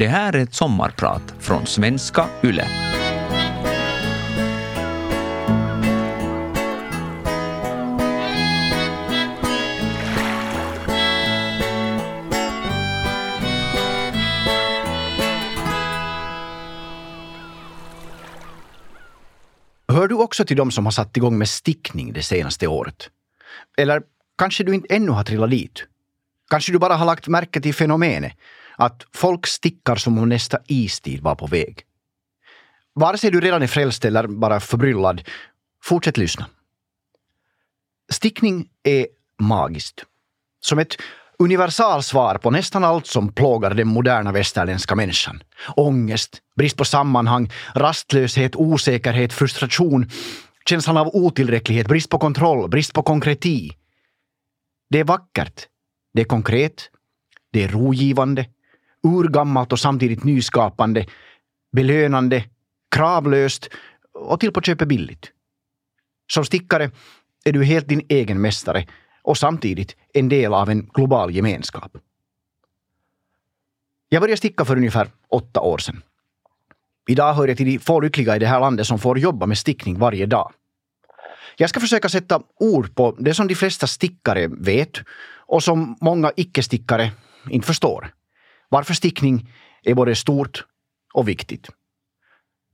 Det här är ett sommarprat från svenska YLE. Hör du också till dem som har satt igång med stickning det senaste året? Eller kanske du inte ännu har trillat dit? Kanske du bara har lagt märke till fenomenet att folk stickar som om nästa istid var på väg. Vare sig du redan är frälst eller bara förbryllad, fortsätt lyssna. Stickning är magiskt. Som ett universalsvar på nästan allt som plågar den moderna västerländska människan. Ångest, brist på sammanhang, rastlöshet, osäkerhet, frustration, känslan av otillräcklighet, brist på kontroll, brist på konkreti. Det är vackert. Det är konkret. Det är rogivande. Urgammalt och samtidigt nyskapande. Belönande. Kravlöst och till på köpet billigt. Som stickare är du helt din egen mästare och samtidigt en del av en global gemenskap. Jag började sticka för ungefär åtta år sedan. Idag hör jag till de få lyckliga i det här landet som får jobba med stickning varje dag. Jag ska försöka sätta ord på det som de flesta stickare vet och som många icke-stickare inte förstår. Varför stickning är både stort och viktigt.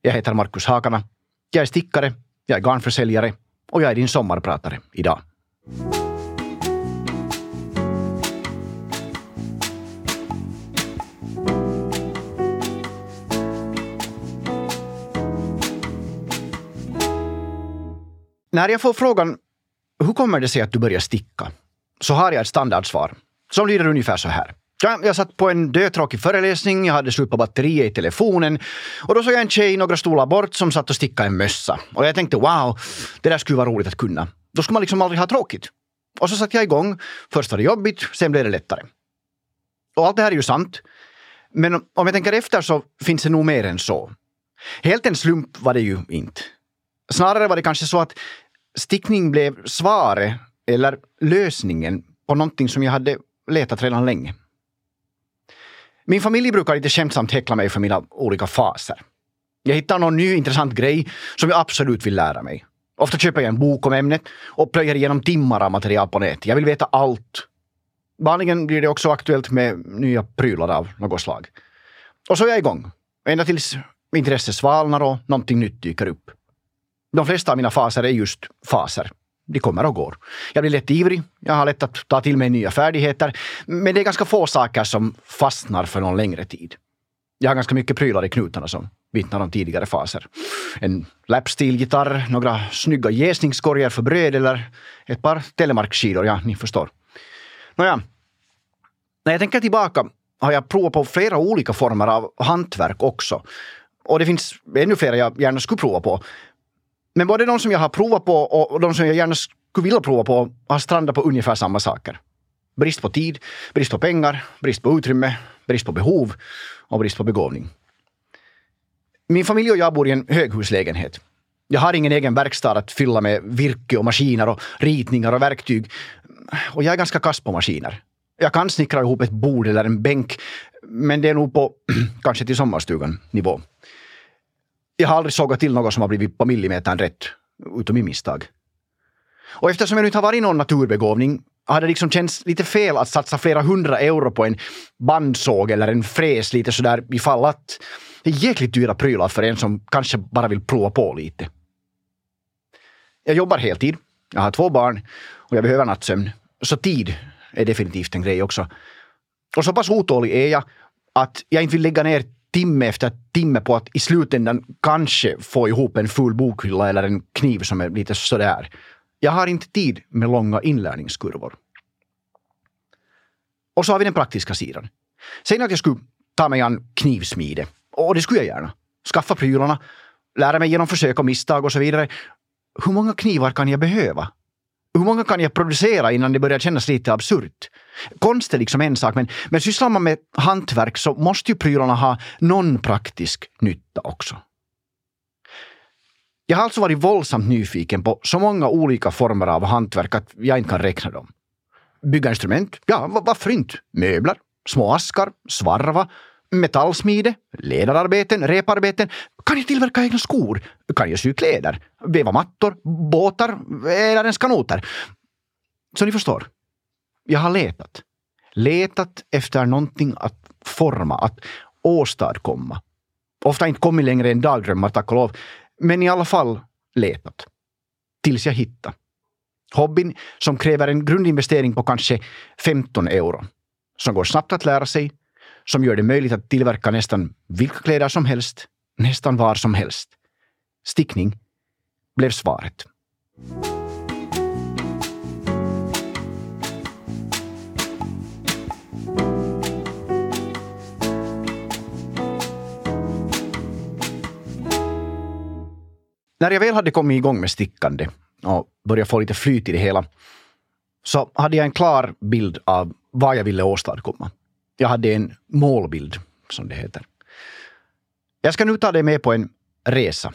Jag heter Markus Hakana. Jag är stickare, jag är garnförsäljare och jag är din sommarpratare idag. När jag får frågan hur kommer det sig att du börjar sticka? Så har jag ett standardsvar som lyder ungefär så här. Ja, jag satt på en dötråkig föreläsning, jag hade slut på batteriet i telefonen och då såg jag en tjej några stolar bort som satt och stickade en mössa. Och jag tänkte wow, det där skulle vara roligt att kunna. Då skulle man liksom aldrig ha tråkigt. Och så satte jag igång. Först var det jobbigt, sen blev det lättare. Och allt det här är ju sant. Men om jag tänker efter så finns det nog mer än så. Helt en slump var det ju inte. Snarare var det kanske så att stickning blev svaret eller lösningen på någonting som jag hade letat redan länge. Min familj brukar lite skämtsamt häckla mig för mina olika faser. Jag hittar någon ny intressant grej som jag absolut vill lära mig. Ofta köper jag en bok om ämnet och plöjer igenom timmar av material på nätet. Jag vill veta allt. Vanligen blir det också aktuellt med nya prylar av något slag. Och så är jag igång. Ända tills intresset svalnar och någonting nytt dyker upp. De flesta av mina faser är just faser. De kommer och går. Jag blir lätt ivrig, jag har lätt att ta till mig nya färdigheter, men det är ganska få saker som fastnar för någon längre tid. Jag har ganska mycket prylar i knutarna som vittnar om tidigare faser. En lapstilgitarr, några snygga jäsningskorgar för bröd eller ett par telemarkskidor, ja, ni förstår. Nåja, när jag tänker tillbaka har jag provat på flera olika former av hantverk också. Och det finns ännu flera jag gärna skulle prova på. Men både de som jag har provat på och de som jag gärna skulle vilja prova på har strandat på ungefär samma saker. Brist på tid, brist på pengar, brist på utrymme, brist på behov och brist på begåvning. Min familj och jag bor i en höghuslägenhet. Jag har ingen egen verkstad att fylla med virke och maskiner och ritningar och verktyg. Och jag är ganska kass på maskiner. Jag kan snickra ihop ett bord eller en bänk, men det är nog på kanske till sommarstugan nivå. Jag har aldrig sågat till något som har blivit på millimetern rätt, utom i misstag. Och eftersom jag nu inte har varit någon naturbegåvning har det liksom känts lite fel att satsa flera hundra euro på en bandsåg eller en fräs lite sådär ifall att det är jäkligt dyra prylar för en som kanske bara vill prova på lite. Jag jobbar heltid, jag har två barn och jag behöver nattsömn. Så tid är definitivt en grej också. Och så pass otålig är jag att jag inte vill lägga ner timme efter timme på att i slutändan kanske få ihop en full bokhylla eller en kniv som är lite sådär. Jag har inte tid med långa inlärningskurvor. Och så har vi den praktiska sidan. Säg att jag skulle ta mig an knivsmide. Och det skulle jag gärna. Skaffa prylarna, lära mig genom försök och misstag och så vidare. Hur många knivar kan jag behöva? Hur många kan jag producera innan det börjar kännas lite absurt? Konst är liksom en sak, men, men sysslar man med hantverk så måste ju prylarna ha någon praktisk nytta också. Jag har alltså varit våldsamt nyfiken på så många olika former av hantverk att jag inte kan räkna dem. Bygga instrument? Ja, varför inte? Möbler, små askar, svarva, metallsmide, ledararbeten, reparbeten. Kan jag tillverka egna skor? Kan jag sy kläder? Veva mattor, båtar eller ens kanoter? Så ni förstår, jag har letat. Letat efter någonting att forma, att åstadkomma. Ofta inte kommit längre än dagdrömmar, tack och lov. Men i alla fall letat. Tills jag hittade. Hobbyn som kräver en grundinvestering på kanske 15 euro. Som går snabbt att lära sig. Som gör det möjligt att tillverka nästan vilka kläder som helst. Nästan var som helst. Stickning blev svaret. När jag väl hade kommit igång med stickande och börjat få lite flyt i det hela så hade jag en klar bild av vad jag ville åstadkomma. Jag hade en målbild, som det heter. Jag ska nu ta dig med på en resa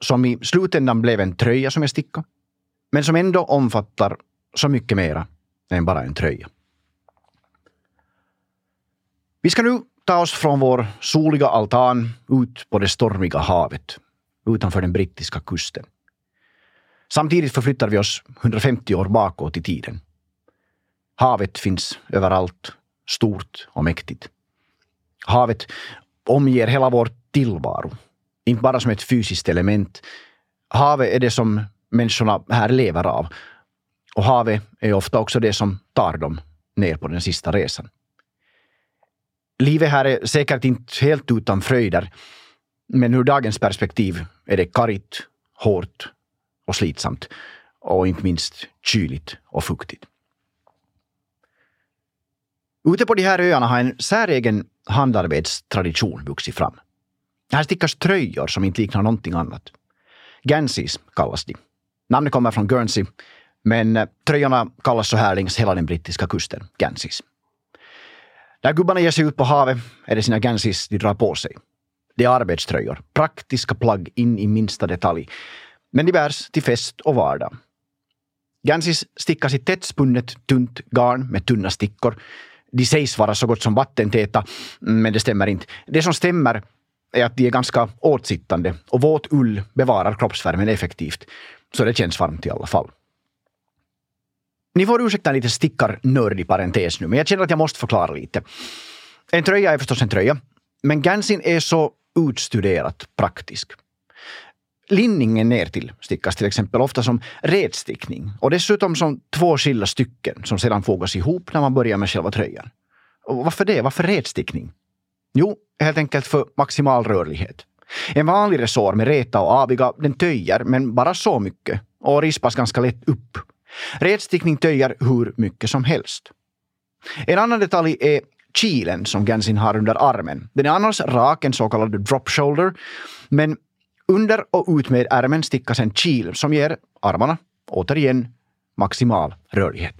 som i slutändan blev en tröja som jag stickade, men som ändå omfattar så mycket mera än bara en tröja. Vi ska nu ta oss från vår soliga altan ut på det stormiga havet utanför den brittiska kusten. Samtidigt förflyttar vi oss 150 år bakåt i tiden. Havet finns överallt, stort och mäktigt. Havet omger hela vår tillvaro, inte bara som ett fysiskt element. Havet är det som människorna här lever av. Och havet är ofta också det som tar dem ner på den sista resan. Livet här är säkert inte helt utan fröjder, men ur dagens perspektiv är det kargt, hårt och slitsamt och inte minst kyligt och fuktigt. Ute på de här öarna har en säregen handarbetstradition vuxit fram. Här stickas tröjor som inte liknar någonting annat. Gansis kallas de. Namnet kommer från Guernsey, men eh, tröjorna kallas så här längs hela den brittiska kusten, Gansis. När gubbarna ger sig ut på havet är det sina Gansis de drar på sig. Det är arbetströjor, praktiska plagg in i minsta detalj. Men de bärs till fest och vardag. Gansis stickas i tätt spunnet tunt garn med tunna stickor. De sägs vara så gott som vattentäta, men det stämmer inte. Det som stämmer är att de är ganska åtsittande och våt ull bevarar kroppsvärmen effektivt. Så det känns varmt i alla fall. Ni får ursäkta en liten stickarnördig parentes nu, men jag känner att jag måste förklara lite. En tröja är förstås en tröja, men Gansin är så utstuderat praktisk. Linningen ner till stickas till exempel ofta som redstickning och dessutom som två skilda stycken som sedan fogas ihop när man börjar med själva tröjan. Och varför det? Varför redstickning? Jo, helt enkelt för maximal rörlighet. En vanlig resår med reta och aviga den töjer, men bara så mycket och rispas ganska lätt upp. Redstickning töjer hur mycket som helst. En annan detalj är kilen som Gansin har under armen. Den är annars rak, en så kallad drop shoulder, men under och ut med ärmen stickas en kil som ger armarna, återigen, maximal rörlighet.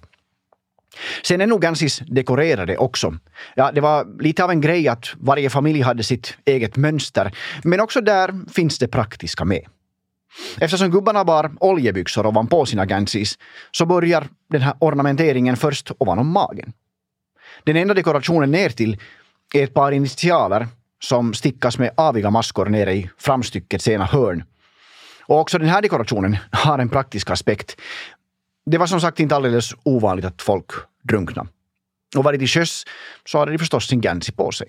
Sen är nog Gansis dekorerade också. Ja, det var lite av en grej att varje familj hade sitt eget mönster, men också där finns det praktiska med. Eftersom gubbarna bar oljebyxor ovanpå sina Gansis så börjar den här ornamenteringen först ovanom magen. Den enda dekorationen ner till är ett par initialer som stickas med aviga maskor nere i framstyckets ena hörn. Och också den här dekorationen har en praktisk aspekt. Det var som sagt inte alldeles ovanligt att folk drunknade. Och var de till sjöss så hade de förstås sin Gansi på sig.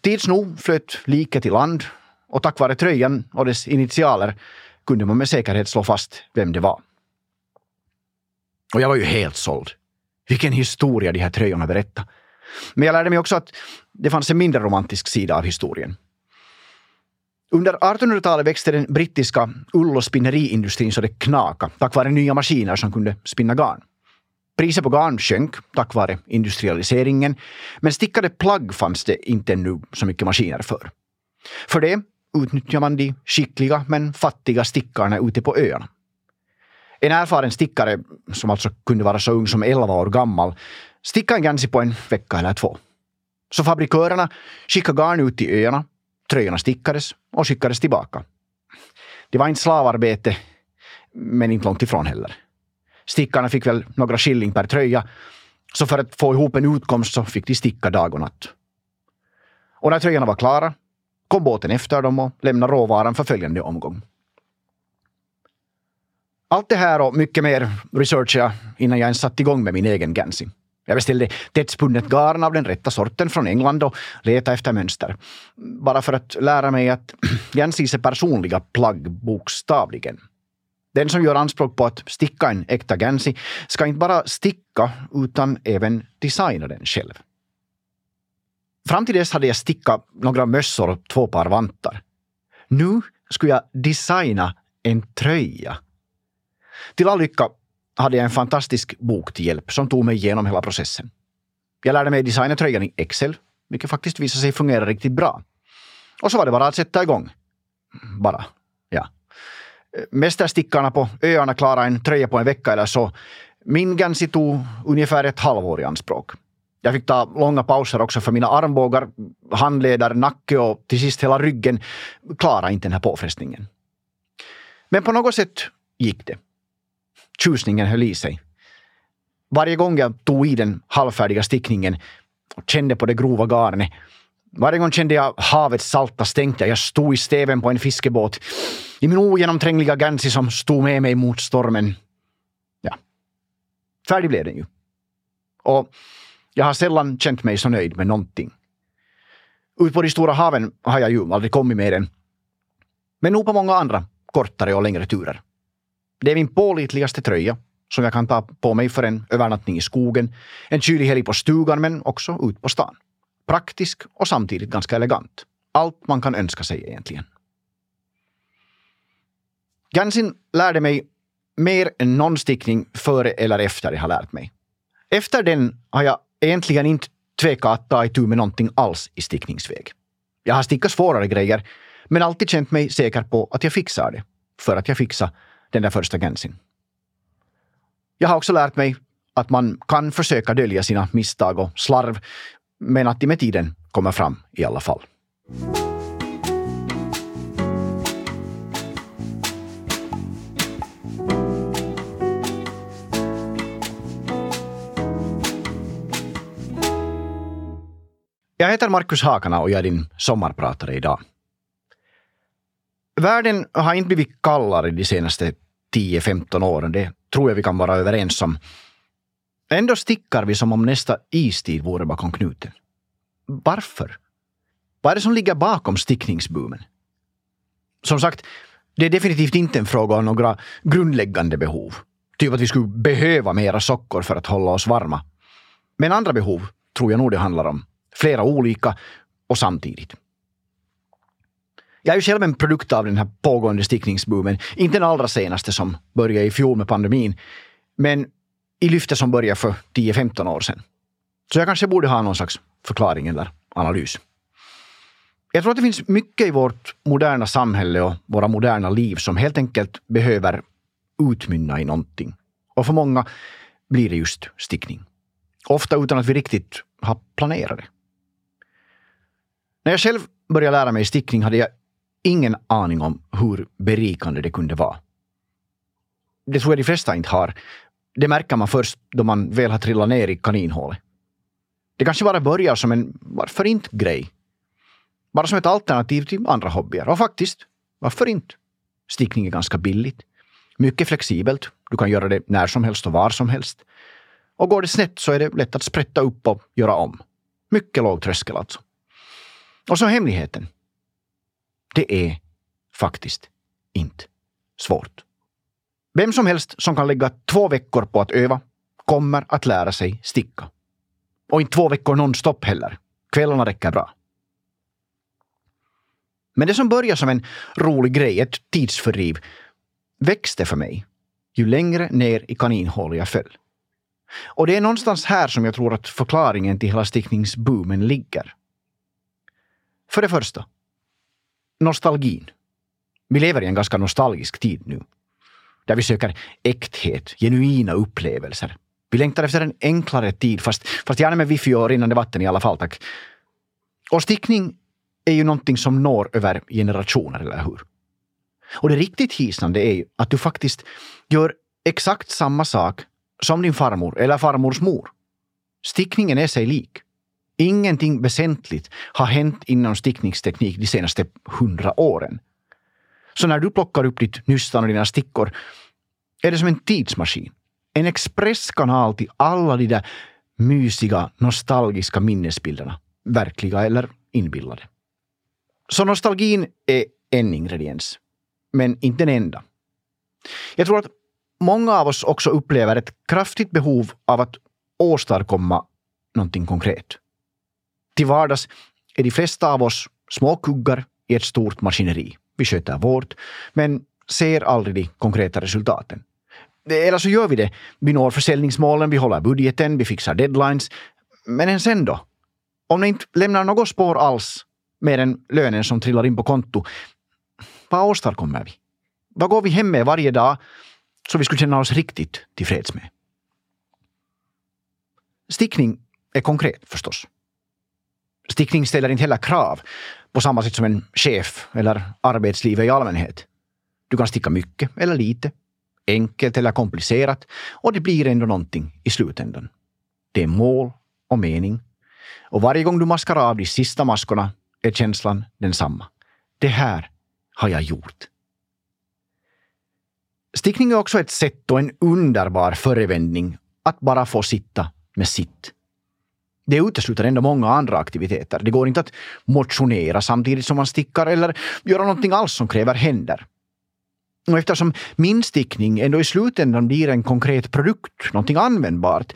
Tids nog flöt liket i land och tack vare tröjan och dess initialer kunde man med säkerhet slå fast vem det var. Och jag var ju helt såld. Vilken historia de här tröjorna berättade. Men jag lärde mig också att det fanns en mindre romantisk sida av historien. Under 1800-talet växte den brittiska ull och spinneriindustrin så det knaka tack vare nya maskiner som kunde spinna garn. Priset på garn sjönk tack vare industrialiseringen, men stickade plagg fanns det inte ännu så mycket maskiner för. För det utnyttjar man de skickliga men fattiga stickarna ute på öarna. En erfaren stickare, som alltså kunde vara så ung som 11 år gammal, stickade en gansi på en vecka eller två. Så fabrikörerna skickade garn ut till öarna, tröjorna stickades och skickades tillbaka. Det var inte slavarbete, men inte långt ifrån heller. Stickarna fick väl några skilling per tröja, så för att få ihop en utkomst så fick de sticka dag och natt. Och när tröjorna var klara kom båten efter dem och lämnade råvaran för följande omgång. Allt det här och mycket mer researchade jag innan jag ens satte igång med min egen Gansi. Jag beställde tättspunnet garn av den rätta sorten från England och letade efter mönster. Bara för att lära mig att Gansys är personliga plagg bokstavligen. Den som gör anspråk på att sticka en äkta Gansy ska inte bara sticka utan även designa den själv. Fram till dess hade jag stickat några mössor och två par vantar. Nu skulle jag designa en tröja. Till all lycka hade jag en fantastisk bok till hjälp som tog mig igenom hela processen. Jag lärde mig designa tröjan i Excel, vilket faktiskt visade sig fungera riktigt bra. Och så var det bara att sätta igång. Bara, ja. Mästerstickarna på öarna klarade en tröja på en vecka eller så. Min Gansi tog ungefär ett halvår i anspråk. Jag fick ta långa pauser också för mina armbågar, handleder, nacke och till sist hela ryggen klarade inte den här påfrestningen. Men på något sätt gick det. Tjusningen höll i sig. Varje gång jag tog i den halvfärdiga stickningen och kände på det grova garnet varje gång kände jag havets salta stänkte. Jag stod i stäven på en fiskebåt i min ogenomträngliga Gansi som stod med mig mot stormen. Ja, färdig blev den ju. Och jag har sällan känt mig så nöjd med någonting. Ut på de stora haven har jag ju aldrig kommit med den. Men nog på många andra kortare och längre turer. Det är min pålitligaste tröja som jag kan ta på mig för en övernattning i skogen, en kylig helg på stugan men också ut på stan. Praktisk och samtidigt ganska elegant. Allt man kan önska sig egentligen. Gansin lärde mig mer än någon stickning före eller efter jag har lärt mig. Efter den har jag egentligen inte tvekat att ta itu med någonting alls i stickningsväg. Jag har stickat svårare grejer, men alltid känt mig säker på att jag fixar det, för att jag fixar den där första gränsen. Jag har också lärt mig att man kan försöka dölja sina misstag och slarv, men att de med tiden kommer fram i alla fall. Jag heter Markus Hakana och jag är din sommarpratare idag. Världen har inte blivit kallare de senaste 10-15 åren, det tror jag vi kan vara överens om. Ändå stickar vi som om nästa istid vore bakom knuten. Varför? Vad är det som ligger bakom stickningsboomen? Som sagt, det är definitivt inte en fråga om några grundläggande behov. Typ att vi skulle behöva mera sockor för att hålla oss varma. Men andra behov tror jag nog det handlar om. Flera olika och samtidigt. Jag är ju själv en produkt av den här pågående stickningsboomen. Inte den allra senaste som började i fjol med pandemin, men i lyftet som började för 10-15 år sedan. Så jag kanske borde ha någon slags förklaring eller analys. Jag tror att det finns mycket i vårt moderna samhälle och våra moderna liv som helt enkelt behöver utmynna i någonting. Och för många blir det just stickning. Ofta utan att vi riktigt har planerat det. När jag själv började lära mig stickning hade jag ingen aning om hur berikande det kunde vara. Det tror jag de flesta inte har. Det märker man först då man väl har trillat ner i kaninhålet. Det kanske bara börjar som en varför inte-grej. Bara som ett alternativ till andra hobbyer. Och faktiskt, varför inte? Stickning är ganska billigt. Mycket flexibelt. Du kan göra det när som helst och var som helst. Och går det snett så är det lätt att sprätta upp och göra om. Mycket låg tröskel alltså. Och så hemligheten. Det är faktiskt inte svårt. Vem som helst som kan lägga två veckor på att öva kommer att lära sig sticka. Och inte två veckor nonstop heller. Kvällarna räcker bra. Men det som började som en rolig grej, ett tidsfördriv, växte för mig ju längre ner i kaninhålet jag föll. Och det är någonstans här som jag tror att förklaringen till hela stickningsboomen ligger. För det första, nostalgin. Vi lever i en ganska nostalgisk tid nu. Där vi söker äkthet, genuina upplevelser. Vi längtar efter en enklare tid, fast, fast gärna med wifi och rinnande vatten i alla fall, tack. Och stickning är ju någonting som når över generationer, eller hur? Och det riktigt hisnande är ju att du faktiskt gör exakt samma sak som din farmor eller farmors mor. Stickningen är sig lik. Ingenting väsentligt har hänt inom stickningsteknik de senaste hundra åren. Så när du plockar upp ditt nystan och dina stickor är det som en tidsmaskin. En expresskanal till alla de där mysiga, nostalgiska minnesbilderna. Verkliga eller inbillade. Så nostalgin är en ingrediens, men inte den enda. Jag tror att många av oss också upplever ett kraftigt behov av att åstadkomma någonting konkret. Till vardags är de flesta av oss små kuggar i ett stort maskineri. Vi sköter vårt, men ser aldrig de konkreta resultaten. Eller så gör vi det. Vi når försäljningsmålen, vi håller budgeten, vi fixar deadlines. Men än sen då? Om det inte lämnar något spår alls, mer än lönen som trillar in på konto, vad åstadkommer vi? Vad går vi hem med varje dag som vi skulle känna oss riktigt tillfreds med? Stickning är konkret förstås. Stickning ställer inte heller krav på samma sätt som en chef eller arbetslivet i allmänhet. Du kan sticka mycket eller lite, enkelt eller komplicerat och det blir ändå någonting i slutändan. Det är mål och mening. Och varje gång du maskar av de sista maskorna är känslan densamma. Det här har jag gjort. Stickning är också ett sätt och en underbar förevändning att bara få sitta med sitt. Det utesluter ändå många andra aktiviteter. Det går inte att motionera samtidigt som man stickar eller göra någonting alls som kräver händer. Och eftersom min stickning ändå i slutändan blir en konkret produkt, någonting användbart,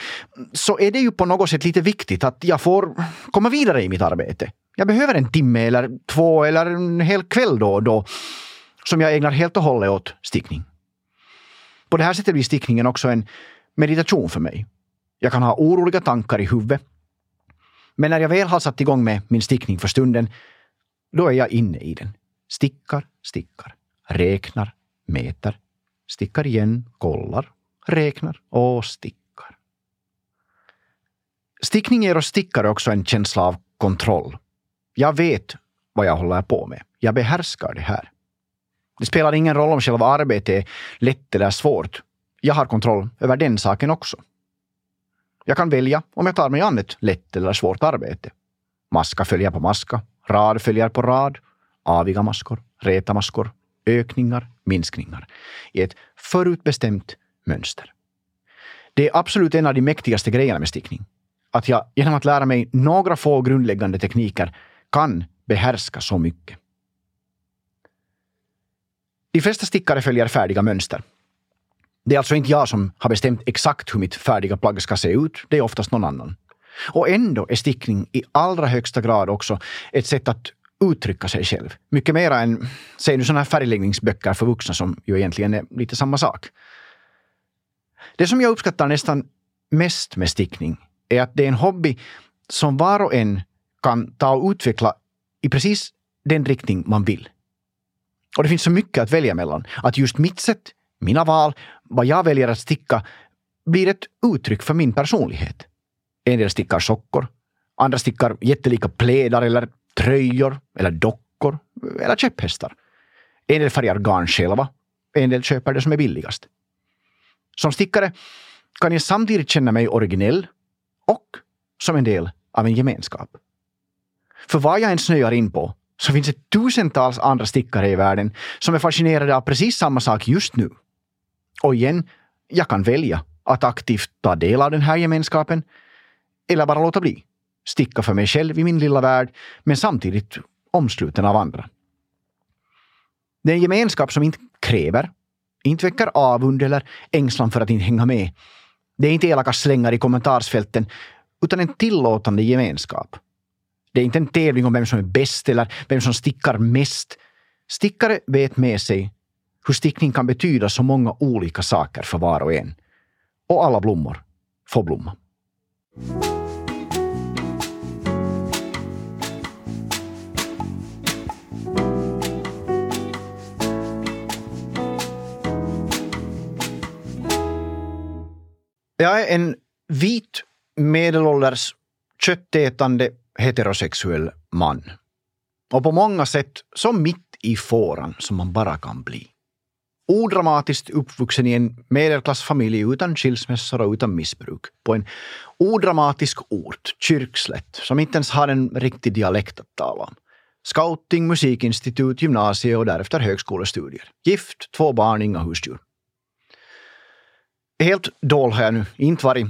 så är det ju på något sätt lite viktigt att jag får komma vidare i mitt arbete. Jag behöver en timme eller två eller en hel kväll då och då som jag ägnar helt och hållet åt stickning. På det här sättet blir stickningen också en meditation för mig. Jag kan ha oroliga tankar i huvudet. Men när jag väl har satt igång med min stickning för stunden, då är jag inne i den. Stickar, stickar, räknar, mäter, stickar igen, kollar, räknar och stickar. Stickning ger oss stickare också en känsla av kontroll. Jag vet vad jag håller på med. Jag behärskar det här. Det spelar ingen roll om själva arbetet är lätt eller svårt. Jag har kontroll över den saken också. Jag kan välja om jag tar mig an ett lätt eller svårt arbete. Maska följer på maska, rad följer på rad, aviga maskor, räta maskor, ökningar, minskningar i ett förutbestämt mönster. Det är absolut en av de mäktigaste grejerna med stickning. Att jag genom att lära mig några få grundläggande tekniker kan behärska så mycket. De flesta stickare följer färdiga mönster. Det är alltså inte jag som har bestämt exakt hur mitt färdiga plagg ska se ut. Det är oftast någon annan. Och ändå är stickning i allra högsta grad också ett sätt att uttrycka sig själv. Mycket mera än, säg nu sådana här färgläggningsböcker för vuxna som ju egentligen är lite samma sak. Det som jag uppskattar nästan mest med stickning är att det är en hobby som var och en kan ta och utveckla i precis den riktning man vill. Och det finns så mycket att välja mellan att just mitt sätt, mina val, vad jag väljer att sticka blir ett uttryck för min personlighet. En del stickar sockor, andra stickar jättelika plädar eller tröjor eller dockor eller käpphästar. En del färgar garn själva, en del köper det som är billigast. Som stickare kan jag samtidigt känna mig originell och som en del av en gemenskap. För vad jag än snöar in på så finns det tusentals andra stickare i världen som är fascinerade av precis samma sak just nu. Och igen, jag kan välja att aktivt ta del av den här gemenskapen eller bara låta bli. Sticka för mig själv i min lilla värld, men samtidigt omsluten av andra. Det är en gemenskap som inte kräver, inte väcker avund eller ängslan för att inte hänga med. Det är inte elaka slängar i kommentarsfälten, utan en tillåtande gemenskap det är inte en tävling om vem som är bäst eller vem som stickar mest. Stickare vet med sig hur stickning kan betyda så många olika saker för var och en. Och alla blommor får blomma. Jag är en vit medelålders köttätande heterosexuell man. Och på många sätt så mitt i fåran som man bara kan bli odramatiskt uppvuxen i en medelklassfamilj utan skilsmässor och utan missbruk. På en odramatisk ort, Kyrkslätt, som inte ens har en riktig dialekt att tala om. Scouting, musikinstitut, gymnasie och därefter högskolestudier. Gift, två barn, inga husdjur. Helt dold har jag nu inte varit.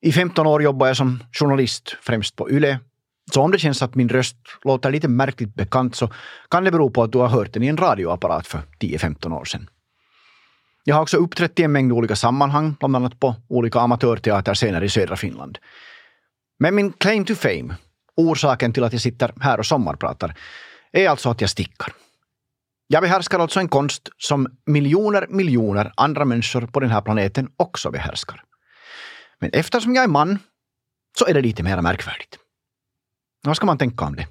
I 15 år jobbade jag som journalist, främst på YLE. Så om det känns att min röst låter lite märkligt bekant så kan det bero på att du har hört den i en radioapparat för 10-15 år sedan. Jag har också uppträtt i en mängd olika sammanhang, bland annat på olika amatörteaterscener i södra Finland. Men min claim to fame, orsaken till att jag sitter här och sommarpratar, är alltså att jag stickar. Jag behärskar alltså en konst som miljoner miljoner andra människor på den här planeten också behärskar. Men eftersom jag är man så är det lite mer märkvärdigt. Vad ska man tänka om det?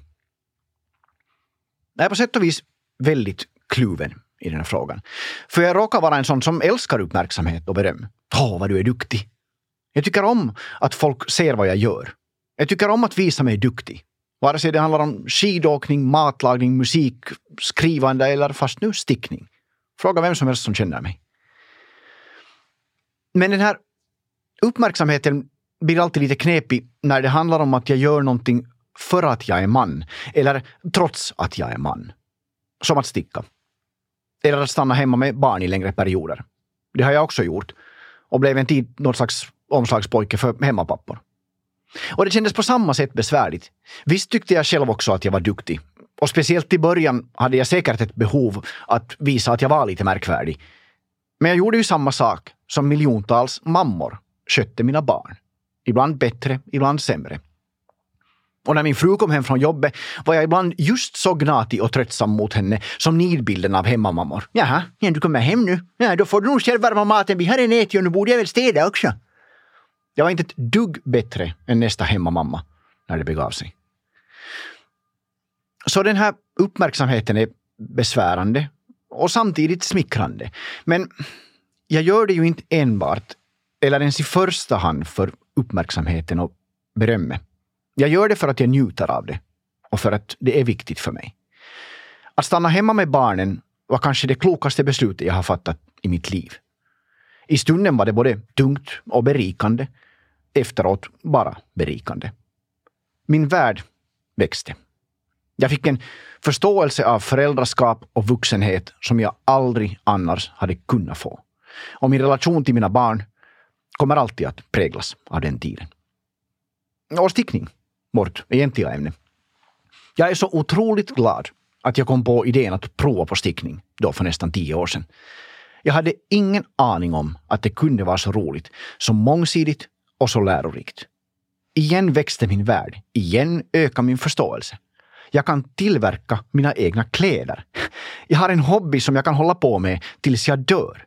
Jag är på sätt och vis väldigt kluven i den här frågan. För jag råkar vara en sån som älskar uppmärksamhet och beröm. Åh, vad du är duktig! Jag tycker om att folk ser vad jag gör. Jag tycker om att visa mig duktig. Vare sig det handlar om skidåkning, matlagning, musik, skrivande eller fast nu stickning. Fråga vem som helst som känner mig. Men den här uppmärksamheten blir alltid lite knepig när det handlar om att jag gör någonting för att jag är man. Eller trots att jag är man. Som att sticka. Eller att stanna hemma med barn i längre perioder. Det har jag också gjort. Och blev en tid någon slags omslagspojke för hemmapappor. Och det kändes på samma sätt besvärligt. Visst tyckte jag själv också att jag var duktig. Och speciellt i början hade jag säkert ett behov att visa att jag var lite märkvärdig. Men jag gjorde ju samma sak som miljontals mammor skötte mina barn. Ibland bättre, ibland sämre. Och när min fru kom hem från jobbet var jag ibland just så gnatig och tröttsam mot henne som nidbilden av hemmamammor. Jaha, ja, du kommer hem nu? Ja, då får du nog själv värma maten. Vi har en ätit och nu borde jag väl städa också. Jag var inte ett dugg bättre än nästa hemmamamma när det begav sig. Så den här uppmärksamheten är besvärande och samtidigt smickrande. Men jag gör det ju inte enbart, eller ens i första hand, för uppmärksamheten och berömmet. Jag gör det för att jag njuter av det och för att det är viktigt för mig. Att stanna hemma med barnen var kanske det klokaste beslutet jag har fattat i mitt liv. I stunden var det både tungt och berikande. Efteråt bara berikande. Min värld växte. Jag fick en förståelse av föräldraskap och vuxenhet som jag aldrig annars hade kunnat få. Och min relation till mina barn kommer alltid att präglas av den tiden. Och stickning vårt egentliga ämne. Jag är så otroligt glad att jag kom på idén att prova på stickning då för nästan tio år sedan. Jag hade ingen aning om att det kunde vara så roligt, så mångsidigt och så lärorikt. Igen växte min värld. Igen ökade min förståelse. Jag kan tillverka mina egna kläder. Jag har en hobby som jag kan hålla på med tills jag dör.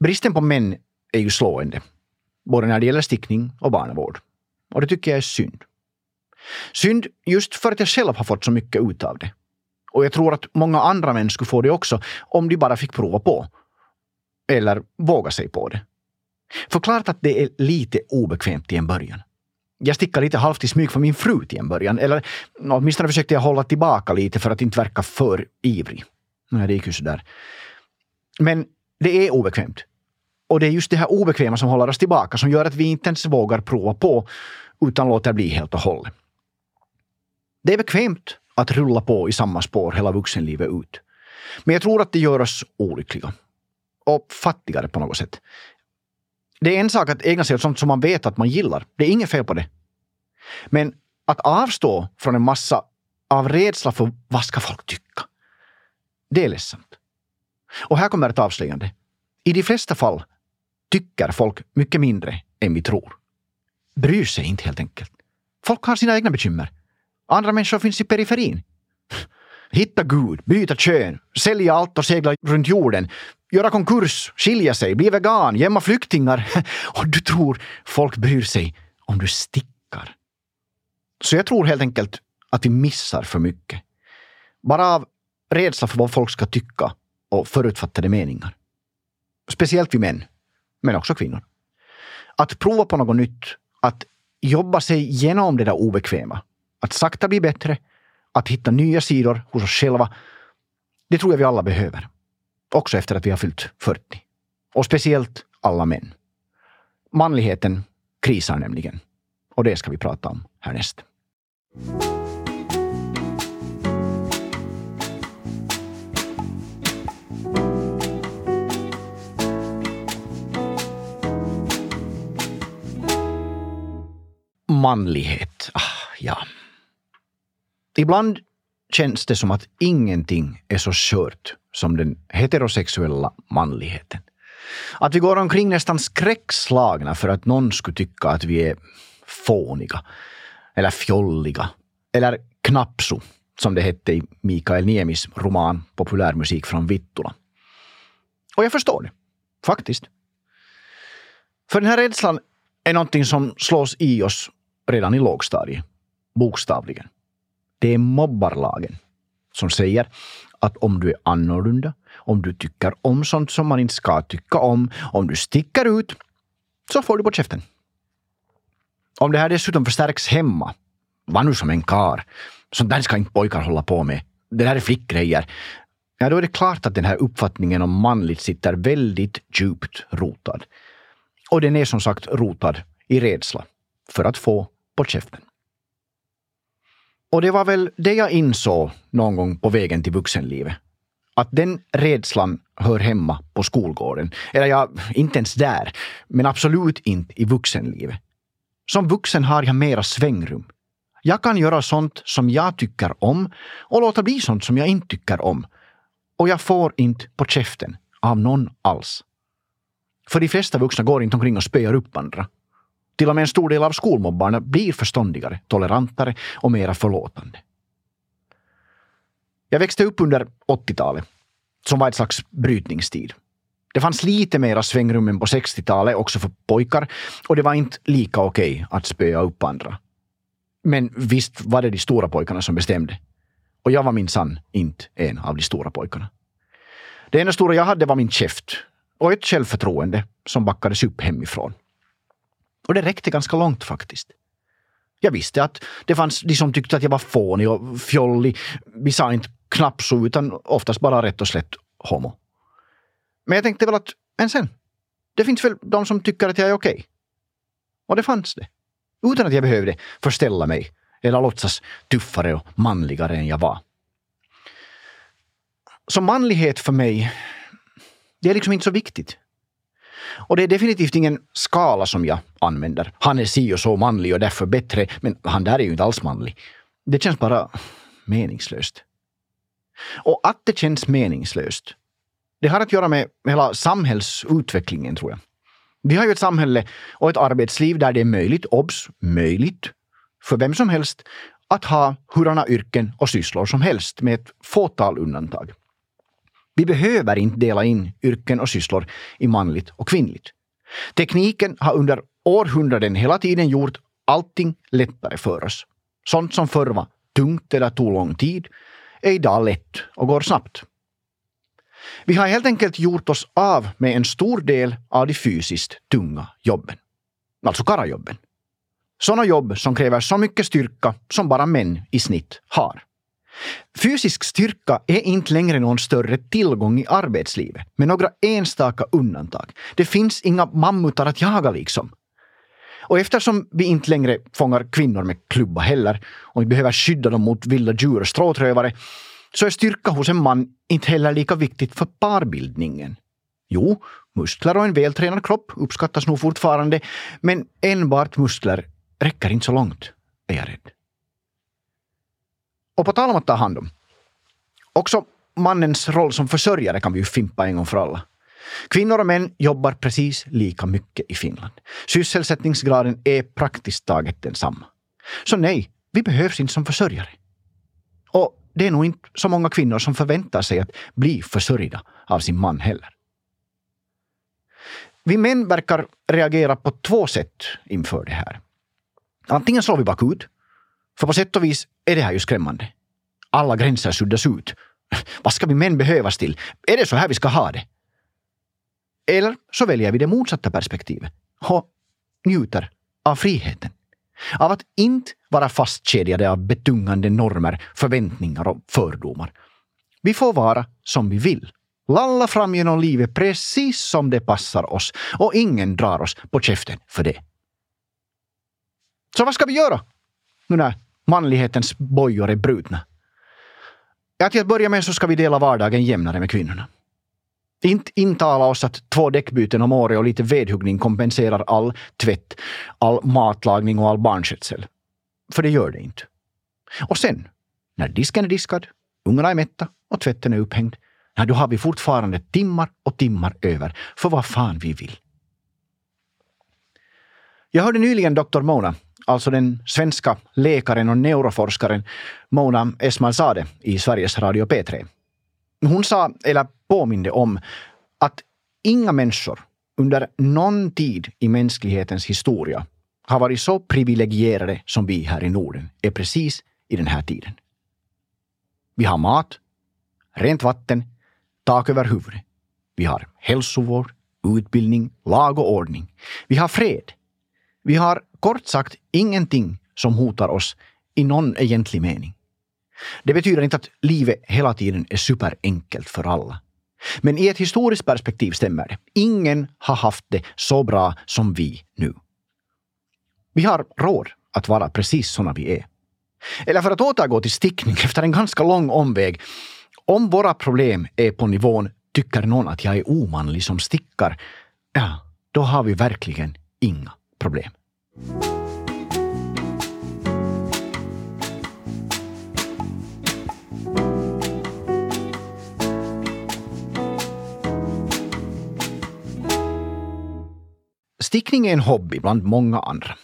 Bristen på män är ju slående både när det gäller stickning och barnavård. Och det tycker jag är synd. Synd just för att jag själv har fått så mycket ut av det. Och jag tror att många andra män skulle få det också om de bara fick prova på. Eller våga sig på det. Förklart att det är lite obekvämt i en början. Jag stickade lite halvt i smyg för min fru till en början. Eller åtminstone försökte jag hålla tillbaka lite för att inte verka för ivrig. Nej, det gick ju sådär. Men det är obekvämt. Och det är just det här obekväma som håller oss tillbaka, som gör att vi inte ens vågar prova på, utan låter bli helt och hållet. Det är bekvämt att rulla på i samma spår hela vuxenlivet ut. Men jag tror att det gör oss olyckliga. Och fattigare på något sätt. Det är en sak att ägna sig åt sånt som man vet att man gillar. Det är inget fel på det. Men att avstå från en massa av rädsla för vad ska folk tycka? Det är ledsamt. Och här kommer ett avslöjande. I de flesta fall tycker folk mycket mindre än vi tror. Bryr sig inte helt enkelt. Folk har sina egna bekymmer. Andra människor finns i periferin. Hitta Gud, byta kön, sälja allt och segla runt jorden, göra konkurs, skilja sig, bli vegan, gömma flyktingar. Och du tror folk bryr sig om du stickar. Så jag tror helt enkelt att vi missar för mycket. Bara av rädsla för vad folk ska tycka och förutfattade meningar. Speciellt vi män men också kvinnor. Att prova på något nytt, att jobba sig igenom det där obekväma, att sakta bli bättre, att hitta nya sidor hos oss själva, Det tror jag vi alla behöver. Också efter att vi har fyllt 40. Och speciellt alla män. Manligheten krisar nämligen. Och det ska vi prata om härnäst. Manlighet. Ah, ja. Ibland känns det som att ingenting är så skört som den heterosexuella manligheten. Att vi går omkring nästan skräckslagna för att någon skulle tycka att vi är fåniga, eller fjolliga, eller knapso, som det hette i Mikael Niemis roman Populärmusik från Vittula. Och jag förstår det, faktiskt. För den här rädslan är någonting som slås i oss redan i lågstadiet, bokstavligen. Det är mobbarlagen som säger att om du är annorlunda, om du tycker om sånt som man inte ska tycka om, om du sticker ut, så får du på käften. Om det här dessutom förstärks hemma, var nu som en kar, sånt där ska inte pojkar hålla på med. Det där är flickgrejer. Ja, då är det klart att den här uppfattningen om manligt sitter väldigt djupt rotad. Och den är som sagt rotad i rädsla för att få på käften. Och det var väl det jag insåg någon gång på vägen till vuxenlivet. Att den rädslan hör hemma på skolgården. Eller ja, inte ens där, men absolut inte i vuxenlivet. Som vuxen har jag mera svängrum. Jag kan göra sånt som jag tycker om och låta bli sånt som jag inte tycker om. Och jag får inte på käften av någon alls. För de flesta vuxna går inte omkring och spöar upp andra. Till och med en stor del av skolmobbarna blir förståndigare, tolerantare och mera förlåtande. Jag växte upp under 80-talet, som var ett slags brytningstid. Det fanns lite mera svängrum än på 60-talet också för pojkar och det var inte lika okej okay att spöa upp andra. Men visst var det de stora pojkarna som bestämde. Och jag var minsann inte en av de stora pojkarna. Det enda stora jag hade var min käft och ett självförtroende som backades upp hemifrån. Och det räckte ganska långt faktiskt. Jag visste att det fanns de som tyckte att jag var fånig och fjollig. Vi sa inte knappt så, utan oftast bara rätt och slätt homo. Men jag tänkte väl att, men sen, det finns väl de som tycker att jag är okej. Okay. Och det fanns det. Utan att jag behövde förställa mig eller låtsas tuffare och manligare än jag var. Så manlighet för mig, det är liksom inte så viktigt. Och det är definitivt ingen skala som jag använder. Han är si och så manlig och därför bättre, men han där är ju inte alls manlig. Det känns bara meningslöst. Och att det känns meningslöst, det har att göra med hela samhällsutvecklingen, tror jag. Vi har ju ett samhälle och ett arbetsliv där det är möjligt, obs, möjligt, för vem som helst att ha hurdana yrken och sysslor som helst med ett fåtal undantag. Vi behöver inte dela in yrken och sysslor i manligt och kvinnligt. Tekniken har under århundraden hela tiden gjort allting lättare för oss. Sånt som förr var tungt eller tog lång tid är idag lätt och går snabbt. Vi har helt enkelt gjort oss av med en stor del av de fysiskt tunga jobben. Alltså karajobben. Sådana jobb som kräver så mycket styrka som bara män i snitt har. Fysisk styrka är inte längre någon större tillgång i arbetslivet, med några enstaka undantag. Det finns inga mammutar att jaga liksom. Och eftersom vi inte längre fångar kvinnor med klubba heller, och vi behöver skydda dem mot vilda djur och stråtrövare, så är styrka hos en man inte heller lika viktigt för parbildningen. Jo, muskler och en vältränad kropp uppskattas nog fortfarande, men enbart muskler räcker inte så långt, är jag rädd. Och på tal om att ta hand om. Också mannens roll som försörjare kan vi ju fimpa en gång för alla. Kvinnor och män jobbar precis lika mycket i Finland. Sysselsättningsgraden är praktiskt taget densamma. Så nej, vi behövs inte som försörjare. Och det är nog inte så många kvinnor som förväntar sig att bli försörjda av sin man heller. Vi män verkar reagera på två sätt inför det här. Antingen slår vi bakut, för på sätt och vis är det här ju skrämmande. Alla gränser suddas ut. Vad ska vi män behövas till? Är det så här vi ska ha det? Eller så väljer vi det motsatta perspektivet och njuter av friheten. Av att inte vara fastkedjade av betungande normer, förväntningar och fördomar. Vi får vara som vi vill. Lalla fram genom livet precis som det passar oss och ingen drar oss på käften för det. Så vad ska vi göra nu när manlighetens bojor är brutna? Ja, till att börja med så ska vi dela vardagen jämnare med kvinnorna. Inte intala oss att två däckbyten om året och lite vedhuggning kompenserar all tvätt, all matlagning och all barnskötsel. För det gör det inte. Och sen, när disken är diskad, ungarna är mätta och tvätten är upphängd, när då har vi fortfarande timmar och timmar över för vad fan vi vill. Jag hörde nyligen doktor Mona, alltså den svenska läkaren och neuroforskaren Mona Esmalzadeh i Sveriges Radio P3. Hon sa, eller påminde om, att inga människor under någon tid i mänsklighetens historia har varit så privilegierade som vi här i Norden är precis i den här tiden. Vi har mat, rent vatten, tak över huvudet. Vi har hälsovård, utbildning, lag och ordning. Vi har fred. Vi har kort sagt ingenting som hotar oss i någon egentlig mening. Det betyder inte att livet hela tiden är superenkelt för alla. Men i ett historiskt perspektiv stämmer det. Ingen har haft det så bra som vi nu. Vi har råd att vara precis såna vi är. Eller för att återgå till stickning efter en ganska lång omväg. Om våra problem är på nivån tycker någon att jag är omanlig som stickar, ja, då har vi verkligen inga problem. Stickning är en hobby bland många andra.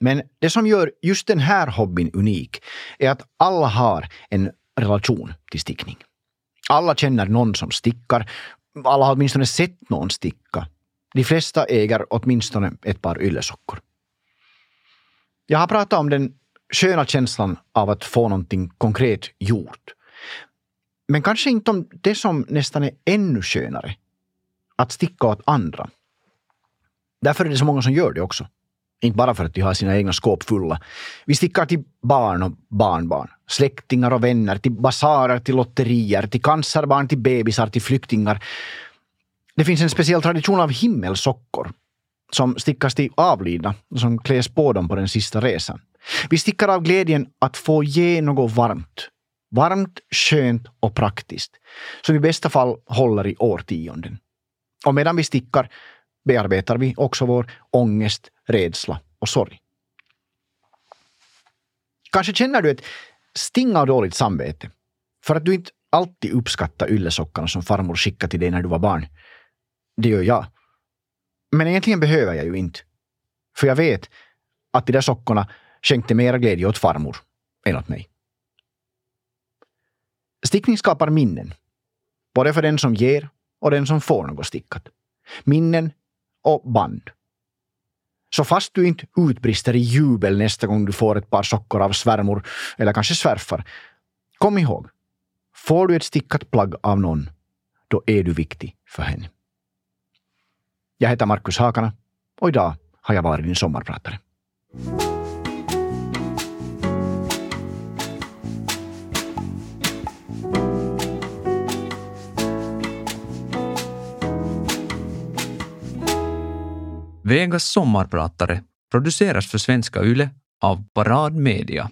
Men det som gör just den här hobbyn unik är att alla har en relation till stickning. Alla känner någon som stickar. Alla har åtminstone sett någon sticka. De flesta äger åtminstone ett par yllesockor. Jag har pratat om den sköna känslan av att få någonting konkret gjort. Men kanske inte om det som nästan är ännu skönare. Att sticka åt andra. Därför är det så många som gör det också. Inte bara för att de har sina egna skåp fulla. Vi stickar till barn och barnbarn, släktingar och vänner, till basarer, till lotterier, till cancerbarn, till bebisar, till flyktingar. Det finns en speciell tradition av himmelsockor som stickas till avlidna och som kläs på dem på den sista resan. Vi stickar av glädjen att få ge något varmt. Varmt, skönt och praktiskt. Som i bästa fall håller i årtionden. Och medan vi stickar bearbetar vi också vår ångest, rädsla och sorg. Kanske känner du ett sting av dåligt samvete för att du inte alltid uppskattar yllesockarna som farmor skickade till dig när du var barn. Det gör jag. Men egentligen behöver jag ju inte. För jag vet att de där sockorna skänkte mera glädje åt farmor än åt mig. Stickning skapar minnen. Både för den som ger och den som får något stickat. Minnen och band. Så fast du inte utbrister i jubel nästa gång du får ett par sockor av svärmor eller kanske svärfar, kom ihåg, får du ett stickat plagg av någon, då är du viktig för henne. Jag heter Markus Hakana och idag har jag varit din sommarpratare. Vegas sommarpratare produceras för Svenska Yle av Parad Media